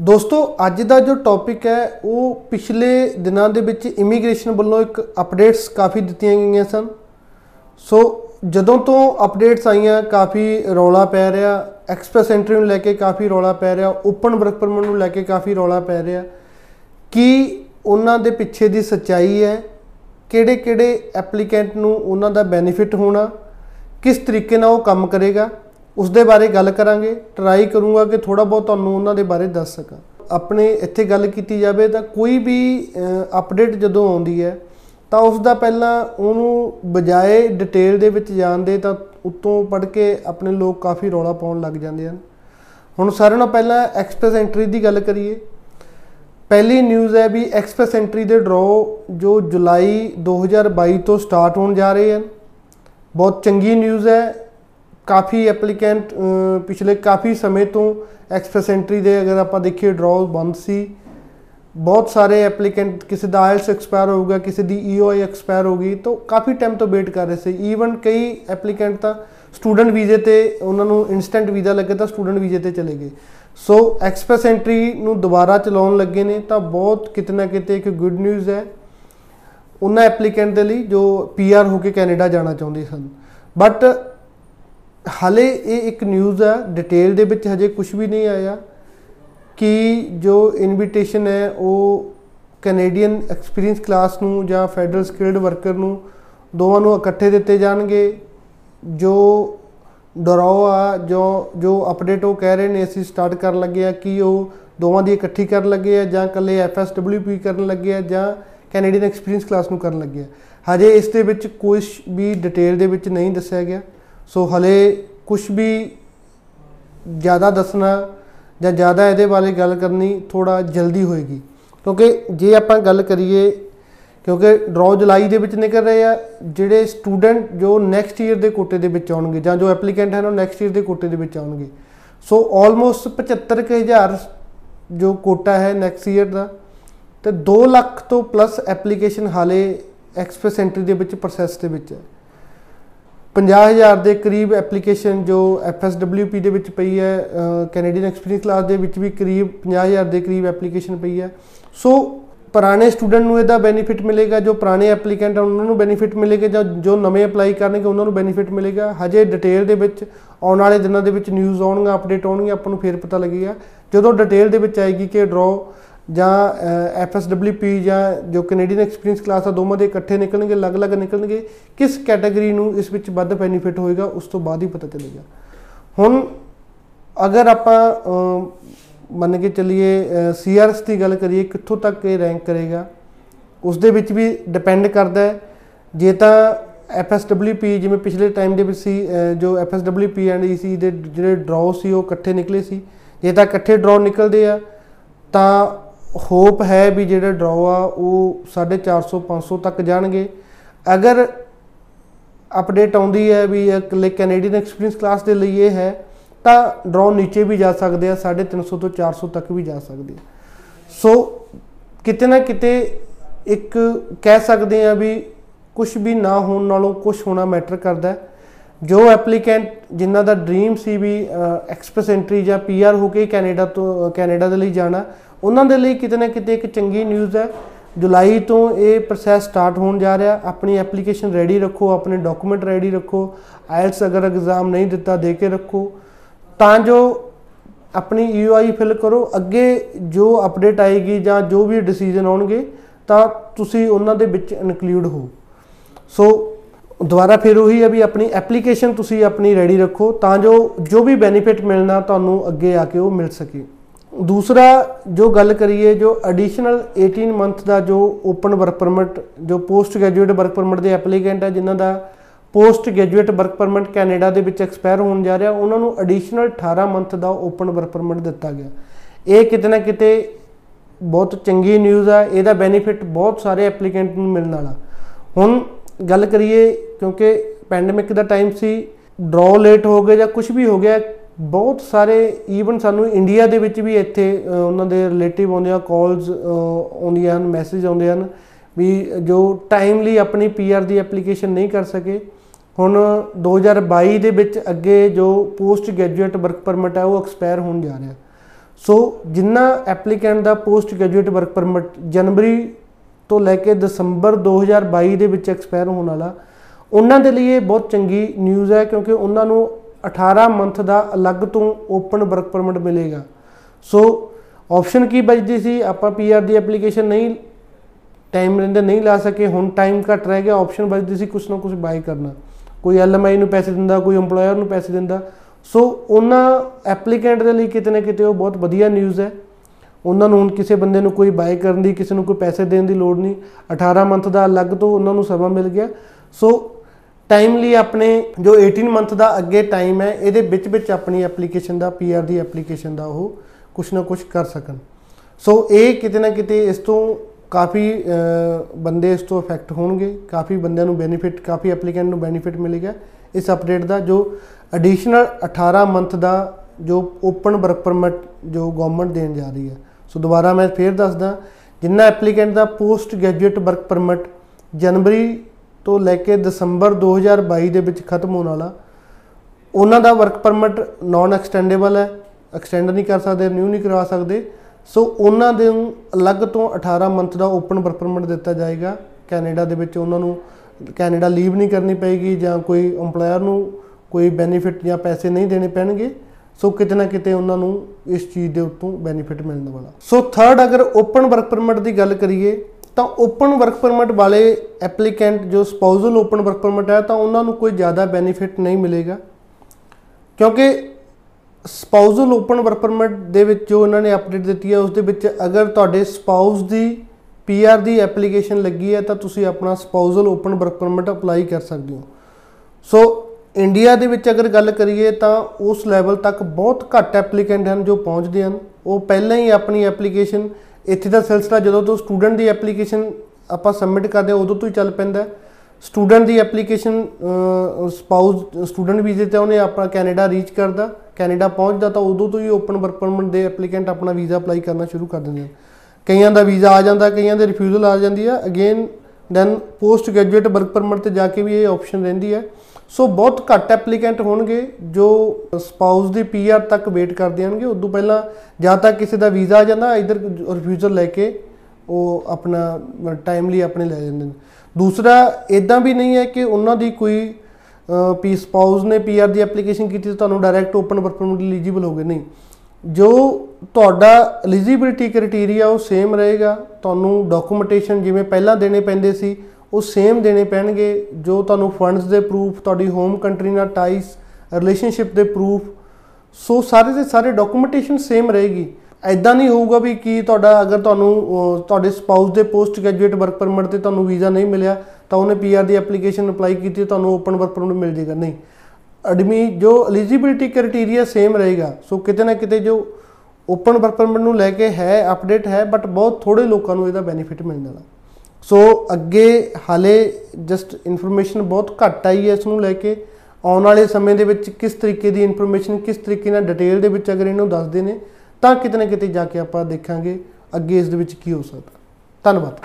ਦੋਸਤੋ, ਅੱਜ ਦਾ ਜੋ ਟੌਪਿਕ ਹੈ, ਉਹ ਪਿਛਲੇ ਦਿਨਾਂ ਦੇ ਵਿੱਚ ਇਮੀਗ੍ਰੇਸ਼ਨ ਵੱਲੋਂ ਇੱਕ ਅਪਡੇਟਸ ਕਾਫੀ ਦਿੱਤੀਆਂ ਗਈਆਂ ਸਨ। ਸੋ ਜਦੋਂ ਤੋਂ ਅਪਡੇਟਸ ਆਈਆਂ, ਕਾਫੀ ਰੌਲਾ ਪੈ ਰਿਹਾ ਐਕਸਪ੍ਰੈਸ ਐਂਟਰੀ ਨੂੰ ਲੈ ਕੇ ਕਾਫੀ ਰੌਲਾ ਪੈ ਰਿਹਾ ਓਪਨ ਵਰਕ ਪਰਮਿਟ ਨੂੰ ਲੈ ਕੇ ਕਾਫੀ ਰੌਲਾ ਪੈ ਰਿਹਾ। ਕੀ ਉਹਨਾਂ ਦੇ ਪਿੱਛੇ ਦੀ ਸੱਚਾਈ ਹੈ? ਕਿਹੜੇ ਕਿਹੜੇ ਐਪਲੀਕੈਂਟ ਨੂੰ ਉਹਨਾਂ ਦਾ ਬੈਨੀਫਿਟ ਹੋਣਾ? ਕਿਸ ਤਰੀਕੇ ਨਾਲ ਉਹ ਕੰਮ ਕਰੇਗਾ? ਉਸ ਦੇ ਬਾਰੇ ਗੱਲ ਕਰਾਂਗੇ ਟਰਾਈ ਕਰੂੰਗਾ ਕਿ ਥੋੜਾ ਬਹੁਤ ਤੁਹਾਨੂੰ ਉਹਨਾਂ ਦੇ ਬਾਰੇ ਦੱਸ ਸਕਾਂ। ਆਪਣੇ ਇੱਥੇ ਗੱਲ ਕੀਤੀ ਜਾਵੇ ਤਾਂ ਕੋਈ ਵੀ ਅਪਡੇਟ ਜਦੋਂ ਆਉਂਦੀ ਹੈ, ਤਾਂ ਉਸ ਦਾ ਪਹਿਲਾਂ ਉਹਨੂੰ ਬਜਾਏ ਡਿਟੇਲ ਦੇ ਵਿੱਚ ਜਾਣ ਦੇ ਤਾਂ ਉੱਤੋਂ ਪੜ ਕੇ ਆਪਣੇ ਲੋਕ ਕਾਫੀ ਰੌਲਾ ਪਾਉਣ ਲੱਗ ਜਾਂਦੇ ਹਨ। ਹੁਣ ਸਾਰਿਆਂ ਨਾਲੋਂ ਪਹਿਲਾਂ ਐਕਸਪ੍ਰੈਸ ਐਂਟਰੀ ਦੀ ਗੱਲ ਕਰੀਏ। ਪਹਿਲੀ ਨਿਊਜ਼ ਹੈ ਵੀ ਐਕਸਪ੍ਰੈਸ ਐਂਟਰੀ ਦੇ ਡਰਾਅ ਜੋ ਜੁਲਾਈ 2022 ਤੋਂ ਸਟਾਰਟ ਹੋਣ ਜਾ ਰਹੇ ਹਨ। ਬਹੁਤ ਚੰਗੀ ਨਿਊਜ਼ ਹੈ ਕਾਫੀ ਐਪਲੀਕੈਂਟ ਪਿਛਲੇ ਕਾਫੀ ਸਮੇਂ ਤੋਂ ਐਕਸਪ੍ਰੈਸ ਐਂਟਰੀ ਦੇ ਅਗਰ ਆਪਾਂ ਦੇਖੀਏ ਡਰਾਅ ਬੰਦ ਸੀ। ਬਹੁਤ ਸਾਰੇ ਐਪਲੀਕੈਂਟ, ਕਿਸੇ ਦਾ ਆਇਲਸ ਐਕਸਪਾਇਰ ਹੋਊਗਾ, ਕਿਸੇ ਦੀ ਈਓਆਈ ਐਕਸਪਾਇਰ ਹੋ ਗਈ, ਤਾਂ ਕਾਫੀ ਟਾਈਮ ਤੋਂ ਵੇਟ ਕਰ ਰਹੇ ਸੀ। ਈਵਨ ਕਈ ਐਪਲੀਕੈਂਟ ਤਾਂ ਸਟੂਡੈਂਟ ਵੀਜ਼ੇ ਤੇ, ਉਹਨਾਂ ਨੂੰ ਇਨਸਟੈਂਟ ਵੀਜ਼ਾ ਲੱਗੇ ਤਾਂ ਸਟੂਡੈਂਟ ਵੀਜ਼ੇ ਤੇ ਚਲੇ ਗਏ। ਸੋ ਐਕਸਪ੍ਰੈਸ ਐਂਟਰੀ ਨੂੰ ਦੁਬਾਰਾ ਚਲਾਉਣ ਲੱਗੇ ਨੇ ਤਾਂ ਬਹੁਤ ਕਿਤਨਾ ਕਿਤੇ ਇੱਕ ਗੁੱਡ ਨਿਊਜ਼ ਹੈ। ਉਹਨਾਂ ਐਪਲੀਕੈਂਟ ਦੇ ਲਈ ਜੋ ਪੀਆਰ ਹੋ ਕੇ ਕੈਨੇਡਾ ਜਾਣਾ ਚਾਹੁੰਦੇ ਸਨ। ਬਟ ਹਾਲੇ ਇਹ ਇੱਕ ਨਿਊਜ਼ ਹੈ ਡਿਟੇਲ ਦੇ ਵਿੱਚ ਹਜੇ ਕੁਝ ਵੀ ਨਹੀਂ ਆਇਆ ਕਿ ਜੋ ਇਨਵੀਟੇਸ਼ਨ ਹੈ, ਉਹ ਕੈਨੇਡੀਅਨ ਐਕਸਪੀਰੀਅੰਸ ਕਲਾਸ ਨੂੰ ਜਾਂ ਫੈਡਰਲ ਸਕਿਲਡ ਵਰਕਰ ਨੂੰ ਦੋਵਾਂ ਨੂੰ ਇਕੱਠੇ ਦਿੱਤੇ ਜਾਣਗੇ। ਜੋ ਡਰਾਓ ਆ, ਜੋ ਜੋ ਅਪਡੇਟ ਉਹ ਕਹਿ ਰਹੇ ਨੇ, ਅਸੀਂ ਸਟਾਰਟ ਕਰਨ ਲੱਗੇ ਆ ਕਿ ਉਹ ਦੋਵਾਂ ਦੀ ਇਕੱਠੀ ਕਰਨ ਲੱਗੇ ਆ ਜਾਂ ਇਕੱਲੇ ਐਫਐਸਡਬਲਯੂਪੀ ਕਰਨ ਲੱਗੇ ਆ ਜਾਂ ਕੈਨੇਡੀਅਨ ਐਕਸਪੀਰੀਅੰਸ ਕਲਾਸ ਨੂੰ ਕਰਨ ਲੱਗੇ ਆ। ਹਜੇ ਇਸ ਦੇ ਵਿੱਚ ਕੁਝ ਵੀ ਡਿਟੇਲ ਦੇ ਵਿੱਚ ਨਹੀਂ ਦੱਸਿਆ ਗਿਆ। ਸੋ ਹਲੇ ਕੁਝ ਵੀ ਜ਼ਿਆਦਾ ਦੱਸਣਾ ਜਾਂ ਜ਼ਿਆਦਾ ਇਹਦੇ ਬਾਰੇ ਗੱਲ ਕਰਨੀ ਥੋੜਾ ਜਲਦੀ ਹੋਏਗੀ। ਕਿਉਂਕਿ ਜੇ ਆਪਾਂ ਗੱਲ ਕਰੀਏ, ਕਿਉਂਕਿ ਡਰਾਅ ਜੁਲਾਈ ਦੇ ਵਿੱਚ ਨਿਕਲ ਰਹੇ ਆ, ਜਿਹੜੇ ਸਟੂਡੈਂਟ ਜੋ ਨੈਕਸਟ ਈਅਰ ਦੇ ਕੋਟੇ ਦੇ ਵਿੱਚ ਆਉਣਗੇ ਜਾਂ ਜੋ ਐਪਲੀਕੈਂਟ ਹਨ ਉਹ ਨੈਕਸਟ ਈਅਰ ਦੇ ਕੋਟੇ ਦੇ ਵਿੱਚ ਆਉਣਗੇ। ਸੋ ਆਲਮੋਸਟ 75000 ਜੋ ਕੋਟਾ ਹੈ ਨੈਕਸਟ ਈਅਰ ਦਾ, ਤੇ 2 ਲੱਖ ਤੋਂ ਪਲੱਸ ਐਪਲੀਕੇਸ਼ਨ ਹਾਲੇ ਐਕਸਪ੍ਰੈਸ ਐਂਟਰੀ ਦੇ ਵਿੱਚ ਪ੍ਰੋਸੈਸ ਦੇ ਵਿੱਚ ਹੈ। 50000 ਦੇ ਕਰੀਬ ਐਪਲੀਕੇਸ਼ਨ ਜੋ ਐਫਐਸਡਬਲਯੂਪੀ ਦੇ ਵਿੱਚ ਪਈ ਹੈ ਕੈਨੇਡੀਅਨ ਐਕਸਪੀਰੀਅੰਸ ਕਲਾਸ ਦੇ ਵਿੱਚ ਵੀ ਕਰੀਬ 50000 ਦੇ ਕਰੀਬ ਐਪਲੀਕੇਸ਼ਨ ਪਈ ਹੈ। ਸੋ ਪੁਰਾਣੇ ਸਟੂਡੈਂਟ ਨੂੰ ਇਹਦਾ ਬੈਨੀਫਿਟ ਮਿਲੇਗਾ, ਜੋ ਪੁਰਾਣੇ ਐਪਲੀਕੈਂਟ ਆ, ਉਹਨਾਂ ਨੂੰ ਬੈਨੀਫਿਟ ਮਿਲੇਗਾ, ਜਾਂ ਜੋ ਨਵੇਂ ਅਪਲਾਈ ਕਰਨਗੇ, ਉਹਨਾਂ ਨੂੰ ਬੈਨੀਫਿਟ ਮਿਲੇਗਾ। ਹਜੇ ਡਿਟੇਲ ਦੇ ਵਿੱਚ ਆਉਣ ਵਾਲੇ ਦਿਨਾਂ ਦੇ ਵਿੱਚ ਨਿਊਜ਼ ਆਉਣਗੀਆਂ ਅਪਡੇਟ ਆਉਣਗੀਆਂ, ਆਪਾਂ ਨੂੰ ਫੇਰ ਪਤਾ ਲੱਗੇਗਾ। ਜਦੋਂ ਡਿਟੇਲ ਦੇ ਵਿੱਚ ਆਏਗੀ ਕਿ ਡਰਾਅ ਜਾਂ ਐਫਐਸਡਬਲਯੂਪੀ ਜਾਂ ਜੋ ਕੈਨੇਡੀਅਨ ਐਕਸਪੀਰੀਅੰਸ ਕਲਾਸ ਆ, ਦੋਵਾਂ ਦੇ ਇਕੱਠੇ ਨਿਕਲਣਗੇ, ਅਲੱਗ-ਅਲੱਗ ਨਿਕਲਣਗੇ। ਕਿਸ ਕੈਟਾਗਰੀ ਨੂੰ ਇਸ ਵਿੱਚ ਵੱਧ ਬੈਨੀਫਿਟ ਹੋਏਗਾ, ਉਸ ਤੋਂ ਬਾਅਦ ਹੀ ਪਤਾ ਚੱਲੇਗਾ। ਹੁਣ, ਅਗਰ ਆਪਾਂ ਮੰਨ ਕੇ ਚੱਲੀਏ ਸੀਆਰਐਸ ਦੀ ਗੱਲ ਕਰੀਏ, ਕਿੱਥੋਂ ਤੱਕ ਇਹ ਰੈਂਕ ਕਰੇਗਾ, ਉਸ ਦੇ ਵਿੱਚ ਵੀ ਡਿਪੈਂਡ ਕਰਦਾ ਹੈ। ਜੇ ਤਾਂ ਐਫਐਸਡਬਲਯੂਪੀ ਜਿਵੇਂ ਪਿਛਲੇ ਟਾਈਮ ਦੇ ਵਿੱਚ ਸੀ ਜੋ ਐਫਐਸਡਬਲਯੂਪੀ ਐਂਡ ਈਸੀ ਦੇ ਜਿਹੜੇ ਡਰਾਅ ਸੀ, ਉਹ ਇਕੱਠੇ ਨਿਕਲੇ ਸੀ। ਜੇ ਤਾਂ ਇਕੱਠੇ ਡਰਾਅ ਨਿਕਲਦੇ ਆ, ਤਾਂ ਹੋਪ ਹੈ ਵੀ ਜਿਹੜੇ ਡਰਾਅ ਆ, ਉਹ 450 500 ਤੱਕ ਜਾਣਗੇ। ਅਗਰ ਅਪਡੇਟ ਆਉਂਦੀ ਹੈ ਵੀ ਇਕੱਲੇ ਕੈਨੇਡੀਅਨ ਐਕਸਪੀਰੀਅੰਸ ਕਲਾਸ ਦੇ ਲਈ ਇਹ ਹੈ, ਤਾਂ ਡਰਾਅ ਨੀਚੇ ਵੀ ਜਾ ਸਕਦੇ ਆ 350 ਤੋਂ 400 ਤੱਕ ਵੀ ਜਾ ਸਕਦੇ ਆ। ਸੋ ਕਿਤੇ ਨਾ ਕਿਤੇ ਇੱਕ ਕਹਿ ਸਕਦੇ ਆ ਵੀ ਕੁਝ ਵੀ ਨਾ ਹੋਣ ਨਾਲੋਂ ਕੁਝ ਹੋਣਾ ਮੈਟਰ ਕਰਦਾ ਜੋ ਐਪਲੀਕੈਂਟ ਜਿਨ੍ਹਾਂ ਦਾ ਡ੍ਰੀਮ ਸੀ ਵੀ ਐਕਸਪ੍ਰੈਸ ਐਂਟਰੀ ਜਾਂ ਪੀਆਰ ਹੋ ਕੇ ਕੈਨੇਡਾ ਤੋਂ ਕੈਨੇਡਾ ਦੇ ਲਈ ਜਾਣਾ, ਉਹਨਾਂ ਦੇ ਲਈ ਕਿਤੇ ਨਾ ਕਿਤੇ ਇੱਕ ਚੰਗੀ ਨਿਊਜ਼ ਹੈ। ਜੁਲਾਈ ਤੋਂ ਇਹ ਪ੍ਰੋਸੈਸ ਸਟਾਰਟ ਹੋਣ ਜਾ ਰਿਹਾ। ਆਪਣੀ ਐਪਲੀਕੇਸ਼ਨ ਰੈਡੀ ਰੱਖੋ, ਆਪਣੇ ਡਾਕੂਮੈਂਟ ਰੈਡੀ ਰੱਖੋ। ਆਇਲਸ ਅਗਰ ਐਗਜ਼ਾਮ ਨਹੀਂ ਦਿੱਤਾ, ਦੇ ਕੇ ਰੱਖੋ। ਤਾਂ ਜੋ ਆਪਣੀ ਯੂਆਈ ਫਿਲ ਕਰੋ। ਅੱਗੇ ਜੋ ਅਪਡੇਟ ਆਏਗੀ ਜਾਂ ਜੋ ਵੀ ਡਿਸੀਜਨ ਆਉਣਗੇ, ਤਾਂ ਤੁਸੀਂ ਉਹਨਾਂ ਦੇ ਵਿੱਚ ਇਨਕਲੂਡ ਹੋ। ਸੋ ਦੁਬਾਰਾ ਫਿਰ ਉਹੀ ਹੈ ਵੀ ਆਪਣੀ ਐਪਲੀਕੇਸ਼ਨ ਤੁਸੀਂ ਆਪਣੀ ਰੈਡੀ ਰੱਖੋ ਤਾਂ ਜੋ ਜੋ ਵੀ ਬੈਨੀਫਿਟ ਮਿਲਣਾ ਤੁਹਾਨੂੰ ਅੱਗੇ ਆ ਕੇ ਉਹ ਮਿਲ ਸਕੇ। ਦੂਸਰਾ ਜੋ ਗੱਲ ਕਰੀਏ, ਜੋ ਐਡੀਸ਼ਨਲ 18 ਮੰਥ ਦਾ ਜੋ ਓਪਨ ਵਰਕ ਪਰਮਿਟ ਜੋ ਪੋਸਟ ਗ੍ਰੈਜੂਏਟ ਵਰਕ ਪਰਮਿਟ ਦੇ ਐਪਲੀਕੈਂਟ ਹੈ ਜਿਨ੍ਹਾਂ ਦਾ post graduate work permit Canada ਦੇ ਵਿੱਚ ਐਕਸਪਾਇਰ ਹੋਣ ਜਾ ਰਿਹਾ, ਉਹਨਾਂ ਨੂੰ ਐਡੀਸ਼ਨਲ 18 ਮੰਥ ਦਾ ਓਪਨ ਵਰਕ ਪਰਮਿਟ ਦਿੱਤਾ ਗਿਆ। ਇਹ ਕਿਤੇ ਨਾ ਕਿਤੇ ਬਹੁਤ ਚੰਗੀ ਨਿਊਜ਼ ਆ, ਇਹਦਾ ਬੈਨੀਫਿਟ ਬਹੁਤ ਸਾਰੇ ਐਪਲੀਕੈਂਟ ਨੂੰ ਮਿਲਣ ਵਾਲਾ। ਹੁਣ ਗੱਲ ਕਰੀਏ, ਕਿਉਂਕਿ ਪੈਂਡੇਮਿਕ ਦਾ ਟਾਈਮ ਸੀ ਡਰਾਅ ਲੇਟ ਹੋ ਗਏ ਜਾਂ ਕੁਝ ਵੀ ਹੋ ਗਿਆ, ਬਹੁਤ ਸਾਰੇ ਈਵਨ ਸਾਨੂੰ ਇੰਡੀਆ ਦੇ ਵਿੱਚ ਵੀ ਇੱਥੇ ਉਹਨਾਂ ਦੇ ਰਿਲੇਟਿਵ ਆਉਂਦੇ ਆ ਕਾਲਸ ਆਉਂਦੀਆਂ ਹਨ ਮੈਸੇਜ ਆਉਂਦੇ ਹਨ, ਵੀ ਜੋ ਟਾਈਮਲੀ ਆਪਣੀ ਪੀਆਰ ਦੀ ਐਪਲੀਕੇਸ਼ਨ ਨਹੀਂ ਕਰ ਸਕੇ। ਹੁਣ 2022 ਦੇ ਵਿੱਚ ਅੱਗੇ ਜੋ ਪੋਸਟ ਗ੍ਰੈਜੂਏਟ ਵਰਕ ਪਰਮਿਟ ਹੈ ਉਹ ਐਕਸਪਾਇਰ ਹੋਣ ਜਾ ਰਿਹਾ। ਸੋ ਜਿੰਨਾ ਐਪਲੀਕੈਂਟ ਦਾ ਪੋਸਟ ਗ੍ਰੈਜੂਏਟ ਵਰਕ ਪਰਮਿਟ ਜਨਵਰੀ ਤੋਂ ਲੈ ਕੇ ਦਸੰਬਰ 2022 ਦੇ ਵਿੱਚ ਐਕਸਪਾਇਰ ਹੋਣ ਵਾਲਾ, ਉਹਨਾਂ ਦੇ ਲਈ ਇਹ ਬਹੁਤ ਚੰਗੀ ਨਿਊਜ਼ ਹੈ ਕਿਉਂਕਿ ਉਹਨਾਂ ਨੂੰ 18 ਮੰਥ ਦਾ ਅਲੱਗ ਤੋਂ ਓਪਨ ਵਰਕ ਪਰਮਿਟ ਮਿਲੇਗਾ। ਸੋ ਆਪਸ਼ਨ ਕੀ ਬਚਦੀ ਸੀ? ਆਪਾਂ ਪੀਆਰ ਦੀ ਐਪਲੀਕੇਸ਼ਨ ਨਹੀਂ ਟਾਈਮ ਰਹਿੰਦੇ ਨਹੀਂ ਲਾ ਸਕੇ, ਹੁਣ ਟਾਈਮ ਘੱਟ ਰਹਿ ਗਿਆ ਆਪਸ਼ਨ ਬਚਦੀ ਸੀ ਕੁਛ ਨਾ ਕੁਛ ਬਾਈ ਕਰਨਾ। ਕੋਈ ਐਲਐਮਆਈ ਨੂੰ ਪੈਸੇ ਦਿੰਦਾ, ਕੋਈ EMPLOYER ਨੂੰ ਪੈਸੇ ਦਿੰਦਾ। ਸੋ ਉਹਨਾਂ ਐਪਲੀਕੈਂਟ ਦੇ ਲਈ ਕਿਤੇ ਨਾ ਕਿਤੇ ਉਹ ਬਹੁਤ ਵਧੀਆ ਨਿਊਜ਼ ਹੈ। ਉਹਨਾਂ ਨੂੰ ਹੁਣ ਕਿਸੇ ਬੰਦੇ ਨੂੰ ਕੋਈ ਬਾਈ ਕਰਨ ਦੀ ਕਿਸੇ ਨੂੰ ਕੋਈ ਪੈਸੇ ਦੇਣ ਦੀ ਲੋੜ ਨਹੀਂ। 18 ਮੰਥ ਦਾ ਅਲੱਗ ਤੋਂ ਉਹਨਾਂ ਨੂੰ ਸਮਾਂ ਮਿਲ ਗਿਆ। ਸੋ ਟਾਈਮਲੀ ਆਪਣੇ ਜੋ 18 ਮੰਥ ਦਾ ਅੱਗੇ ਟਾਈਮ ਹੈ ਇਹਦੇ ਵਿੱਚ ਵਿੱਚ ਆਪਣੀ ਐਪਲੀਕੇਸ਼ਨ ਦਾ ਪੀਆਰ ਦੀ ਐਪਲੀਕੇਸ਼ਨ ਦਾ ਉਹ ਕੁਛ ਨਾ ਕੁਛ ਕਰ ਸਕਣ। ਸੋ ਇਹ ਕਿਤੇ ਨਾ ਕਿਤੇ ਇਸ ਤੋਂ ਕਾਫੀ ਅ, ਬੰਦੇ ਇਸ ਤੋਂ ਇਫੈਕਟ ਹੋਣਗੇ। ਕਾਫੀ ਬੰਦਿਆਂ ਨੂੰ ਬੈਨੀਫਿਟ ਕਾਫੀ ਐਪਲੀਕੈਂਟ ਨੂੰ ਬੈਨੀਫਿਟ ਮਿਲੇਗਾ ਇਸ ਅਪਡੇਟ ਦਾ ਜੋ ਐਡੀਸ਼ਨਲ 18 ਮੰਥ ਦਾ ਜੋ ਓਪਨ ਵਰਕ ਪਰਮਿਟ ਜੋ ਗਵਰਨਮੈਂਟ ਦੇਣ ਜਾ ਰਹੀ ਹੈ। ਸੋ ਦੁਬਾਰਾ ਮੈਂ ਫੇਰ ਦੱਸਦਾ, ਜਿੰਨਾ ਐਪਲੀਕੈਂਟ ਦਾ ਪੋਸਟ ਗ੍ਰੈਜੂਏਟ ਵਰਕ ਪਰਮਿਟ ਜਨਵਰੀ ਤੋਂ ਲੈ ਕੇ ਦਸੰਬਰ 2022 ਦੇ ਵਿੱਚ ਖਤਮ ਹੋਣ ਵਾਲਾ, ਉਹਨਾਂ ਦਾ ਵਰਕ ਪਰਮਿਟ ਨਾਨ ਐਕਸਟੈਂਡੇਬਲ ਹੈ ਐਕਸਟੈਂਡ ਨਹੀਂ ਕਰ ਸਕਦੇ ਰਿਨਿਊ ਨਹੀਂ ਕਰਵਾ ਸਕਦੇ, ਸੋ ਉਹਨਾਂ ਦੇ ਨੂੰ ਅਲੱਗ ਤੋਂ 18 ਮੰਥ ਦਾ ਓਪਨ ਵਰਕ ਪਰਮਿਟ ਦਿੱਤਾ ਜਾਏਗਾ, ਕੈਨੇਡਾ ਦੇ ਵਿੱਚ ਉਹਨਾਂ ਨੂੰ, ਕੈਨੇਡਾ ਲੀਵ ਨਹੀਂ ਕਰਨੀ ਪਏਗੀ ਜਾਂ ਕੋਈ EMPLOYER ਨੂੰ ਕੋਈ ਬੈਨੀਫਿਟ ਜਾਂ ਪੈਸੇ ਨਹੀਂ ਦੇਣੇ ਪੈਣਗੇ ਸੋ ਕਿਤੇ ਨਾ ਕਿਤੇ ਉਹਨਾਂ ਨੂੰ ਇਸ ਚੀਜ਼ ਦੇ ਉੱਤੋਂ ਬੈਨੀਫਿਟ ਮਿਲਣ ਵਾਲਾ। ਸੋ ਥਰਡ ਅਗਰ ਓਪਨ ਵਰਕ ਪਰਮਿਟ ਦੀ ਗੱਲ ਕਰੀਏ, ਤਾਂ ਓਪਨ ਵਰਕ ਪਰਮਿਟ ਵਾਲੇ ਐਪਲੀਕੈਂਟ ਜੋ ਸਪਾਊਸਲ ਓਪਨ ਵਰਕ ਪਰਮਿਟ ਹੈ, ਤਾਂ ਉਹਨਾਂ ਨੂੰ ਕੋਈ ਜ਼ਿਆਦਾ ਬੈਨੀਫਿਟ ਨਹੀਂ ਮਿਲੇਗਾ। ਕਿਉਂਕਿ ਸਪਾਊਸਲ ਓਪਨ ਵਰਕ ਪਰਮਿਟ ਦੇ ਵਿੱਚ ਜੋ ਉਹਨਾਂ ਨੇ ਅਪਡੇਟ ਦਿੱਤੀ ਹੈ ਉਸ ਦੇ ਵਿੱਚ ਅਗਰ ਤੁਹਾਡੇ ਸਪਾਊਸ ਦੀ ਪੀਆਰ ਦੀ ਐਪਲੀਕੇਸ਼ਨ ਲੱਗੀ ਹੈ, ਤਾਂ ਤੁਸੀਂ ਆਪਣਾ spousal open work permit apply ਕਰ ਸਕਦੇ ਹੋ। ਸੋ ਇੰਡੀਆ ਦੇ ਵਿੱਚ ਅਗਰ ਗੱਲ ਕਰੀਏ ਤਾਂ ਉਸ ਲੈਵਲ ਤੱਕ ਬਹੁਤ ਘੱਟ ਐਪਲੀਕੈਂਟ ਹਨ ਜੋ ਪਹੁੰਚਦੇ ਹਨ। ਉਹ ਪਹਿਲਾਂ ਹੀ ਆਪਣੀ ਐਪਲੀਕੇਸ਼ਨ ਇੱਥੇ ਦਾ ਸਿਲਸਿਲਾ ਜਦੋਂ ਤੋਂ ਸਟੂਡੈਂਟ ਦੀ ਐਪਲੀਕੇਸ਼ਨ ਆਪਾਂ ਸਬਮਿਟ ਕਰਦੇ ਹਾਂ, ਉਦੋਂ ਤੋਂ ਹੀ ਚੱਲ ਪੈਂਦਾ ਸਟੂਡੈਂਟ ਦੀ ਐਪਲੀਕੇਸ਼ਨ ਸਪਾਊਸ ਸਟੂਡੈਂਟ ਵੀਜ਼ੇ ਤੇ ਉਹਨੇ ਆਪਣਾ ਕੈਨੇਡਾ ਰੀਚ ਕਰਦਾ ਕੈਨੇਡਾ ਪਹੁੰਚਦਾ ਤਾਂ ਉਦੋਂ ਤੋਂ ਹੀ ਓਪਨ ਵਰਕ ਪਰਮਿਟ ਦੇ ਐਪਲੀਕੈਂਟ ਆਪਣਾ ਵੀਜ਼ਾ ਅਪਲਾਈ ਕਰਨਾ ਸ਼ੁਰੂ ਕਰ ਦਿੰਦੇ ਹਨ। ਕਈਆਂ ਦਾ ਵੀਜ਼ਾ ਆ ਜਾਂਦਾ, ਕਈਆਂ ਦੇ ਰਿਫਿਊਜ਼ਲ ਆ ਜਾਂਦੀ ਹੈ again then post graduate work permit ਤੇ ਜਾ ਕੇ ਵੀ ਇਹ ਆਪਸ਼ਨ ਰਹਿੰਦੀ ਹੈ। ਸੋ ਬਹੁਤ ਘੱਟ ਐਪਲੀਕੈਂਟ ਹੋਣਗੇ ਜੋ ਸਪਾਊਸ ਦੀ ਪੀਆਰ ਤੱਕ ਵੇਟ ਕਰਦੇ ਆਣਗੇ। ਉਦੋਂ ਪਹਿਲਾਂ ਜਾਂ ਤਾਂ ਕਿਸੇ ਦਾ ਵੀਜ਼ਾ ਆ ਜਾਂਦਾ, ਇਧਰ ਰਿਫਿਊਜ਼ਲ ਲੈ ਕੇ ਉਹ ਆਪਣਾ ਟਾਈਮਲੀ ਆਪਣੇ ਲੈ ਜਾਂਦੇ ਨੇ। ਦੂਸਰਾ ਇਦਾਂ ਵੀ ਨਹੀਂ ਹੈ ਕਿ ਉਹਨਾਂ ਦੀ ਕੋਈ ਪੀ ਸਪਾਊਸ ਨੇ ਪੀਆਰ ਦੀ ਐਪਲੀਕੇਸ਼ਨ ਕੀਤੀ ਤਾਂ ਤੁਹਾਨੂੰ direct open work permit eligible ਹੋਗੇ। ਨਹੀਂ। ਜੋ ਤੁਹਾਡਾ ਐਲੀਜੀਬਿਲਟੀ ਕ੍ਰਾਈਟੇਰੀਆ ਉਹ ਸੇਮ ਰਹੇਗਾ। ਤੁਹਾਨੂੰ ਡਾਕੂਮੈਂਟੇਸ਼ਨ ਜਿਵੇਂ ਪਹਿਲਾਂ ਦੇਣੇ ਪੈਂਦੇ ਸੀ ਉਹ ਸੇਮ ਦੇਣੇ ਪੈਣਗੇ ਜੋ ਤੁਹਾਨੂੰ ਫੰਡਸ ਦੇ ਪ੍ਰੂਫ ਤੁਹਾਡੀ ਹੋਮ ਕੰਟਰੀ ਨਾਲ ਟਾਈਸ ਰਿਲੇਸ਼ਨਸ਼ਿਪ ਦੇ ਪ੍ਰੂਫ ਸੋ ਸਾਰੇ ਦੇ ਸਾਰੇ ਡਾਕੂਮੈਂਟੇਸ਼ਨ ਸੇਮ ਰਹੇਗੀ। ਐਦਾਂ ਨਹੀਂ ਹੋਊਗਾ ਵੀ ਕੀ ਤੁਹਾਡਾ ਅਗਰ ਤੁਹਾਨੂੰ ਅਹ, ਤੁਹਾਡੇ ਸਪਾਊਸ ਦੇ ਪੋਸਟ ਗ੍ਰੈਜੂਏਟ ਵਰਕ ਪਰਮਿਟ ਤੇ ਤੁਹਾਨੂੰ ਵੀਜ਼ਾ ਨਹੀਂ ਮਿਲਿਆ ਤਾਂ ਉਹਨੇ ਪੀਆਰ ਦੀ ਐਪਲੀਕੇਸ਼ਨ ਅਪਲਾਈ ਕੀਤੀ ਤੁਹਾਨੂੰ ਓਪਨ ਵਰਕ ਪਰਮਿਟ ਮਿਲ ਜਾਏਗਾ। ਨਹੀਂ। ਐਡਮੀ ਜੋ ਐਲੀਜੀਬਿਲਟੀ ਕ੍ਰਾਈਟੇਰੀਆ ਸੇਮ ਰਹੇਗਾ ਸੋ ਕਿਤੇ ਨਾ ਕਿਤੇ ਜੋ ਓਪਨ ਵਰਕ ਪਰਮਿਟ ਨੂੰ ਲੈ ਕੇ ਹੈ ਅਪਡੇਟ ਹੈ ਬਟ ਬਹੁਤ ਥੋੜੇ ਲੋਕਾਂ ਨੂੰ ਇਹਦਾ ਬੈਨੀਫਿਟ ਮਿਲਣ ਵਾਲਾ। ਸੋ ਅੱਗੇ ਹਾਲੇ ਜਸਟ ਇਨਫੋਰਮੇਸ਼ਨ ਬਹੁਤ ਘੱਟ ਆਈ ਹੈ ਇਸ ਨੂੰ ਲੈ ਕੇ। ਆਉਣ ਵਾਲੇ ਸਮੇਂ ਦੇ ਵਿੱਚ ਕਿਸ ਤਰੀਕੇ ਦੀ ਇਨਫੋਰਮੇਸ਼ਨ ਕਿਸ ਤਰੀਕੇ ਨਾਲ ਡਿਟੇਲ ਦੇ ਵਿੱਚ ਅਗਰ ਇਹਨੂੰ ਦੱਸਦੇ ਨੇ, ਤਾਂ ਕਿਤੇ ਨਾ ਕਿਤੇ ਜਾ ਕੇ ਆਪਾਂ ਦੇਖਾਂਗੇ ਅੱਗੇ ਇਸ ਦੇ ਵਿੱਚ ਕੀ ਹੋ ਸਕਦਾ। ਧੰਨਵਾਦ।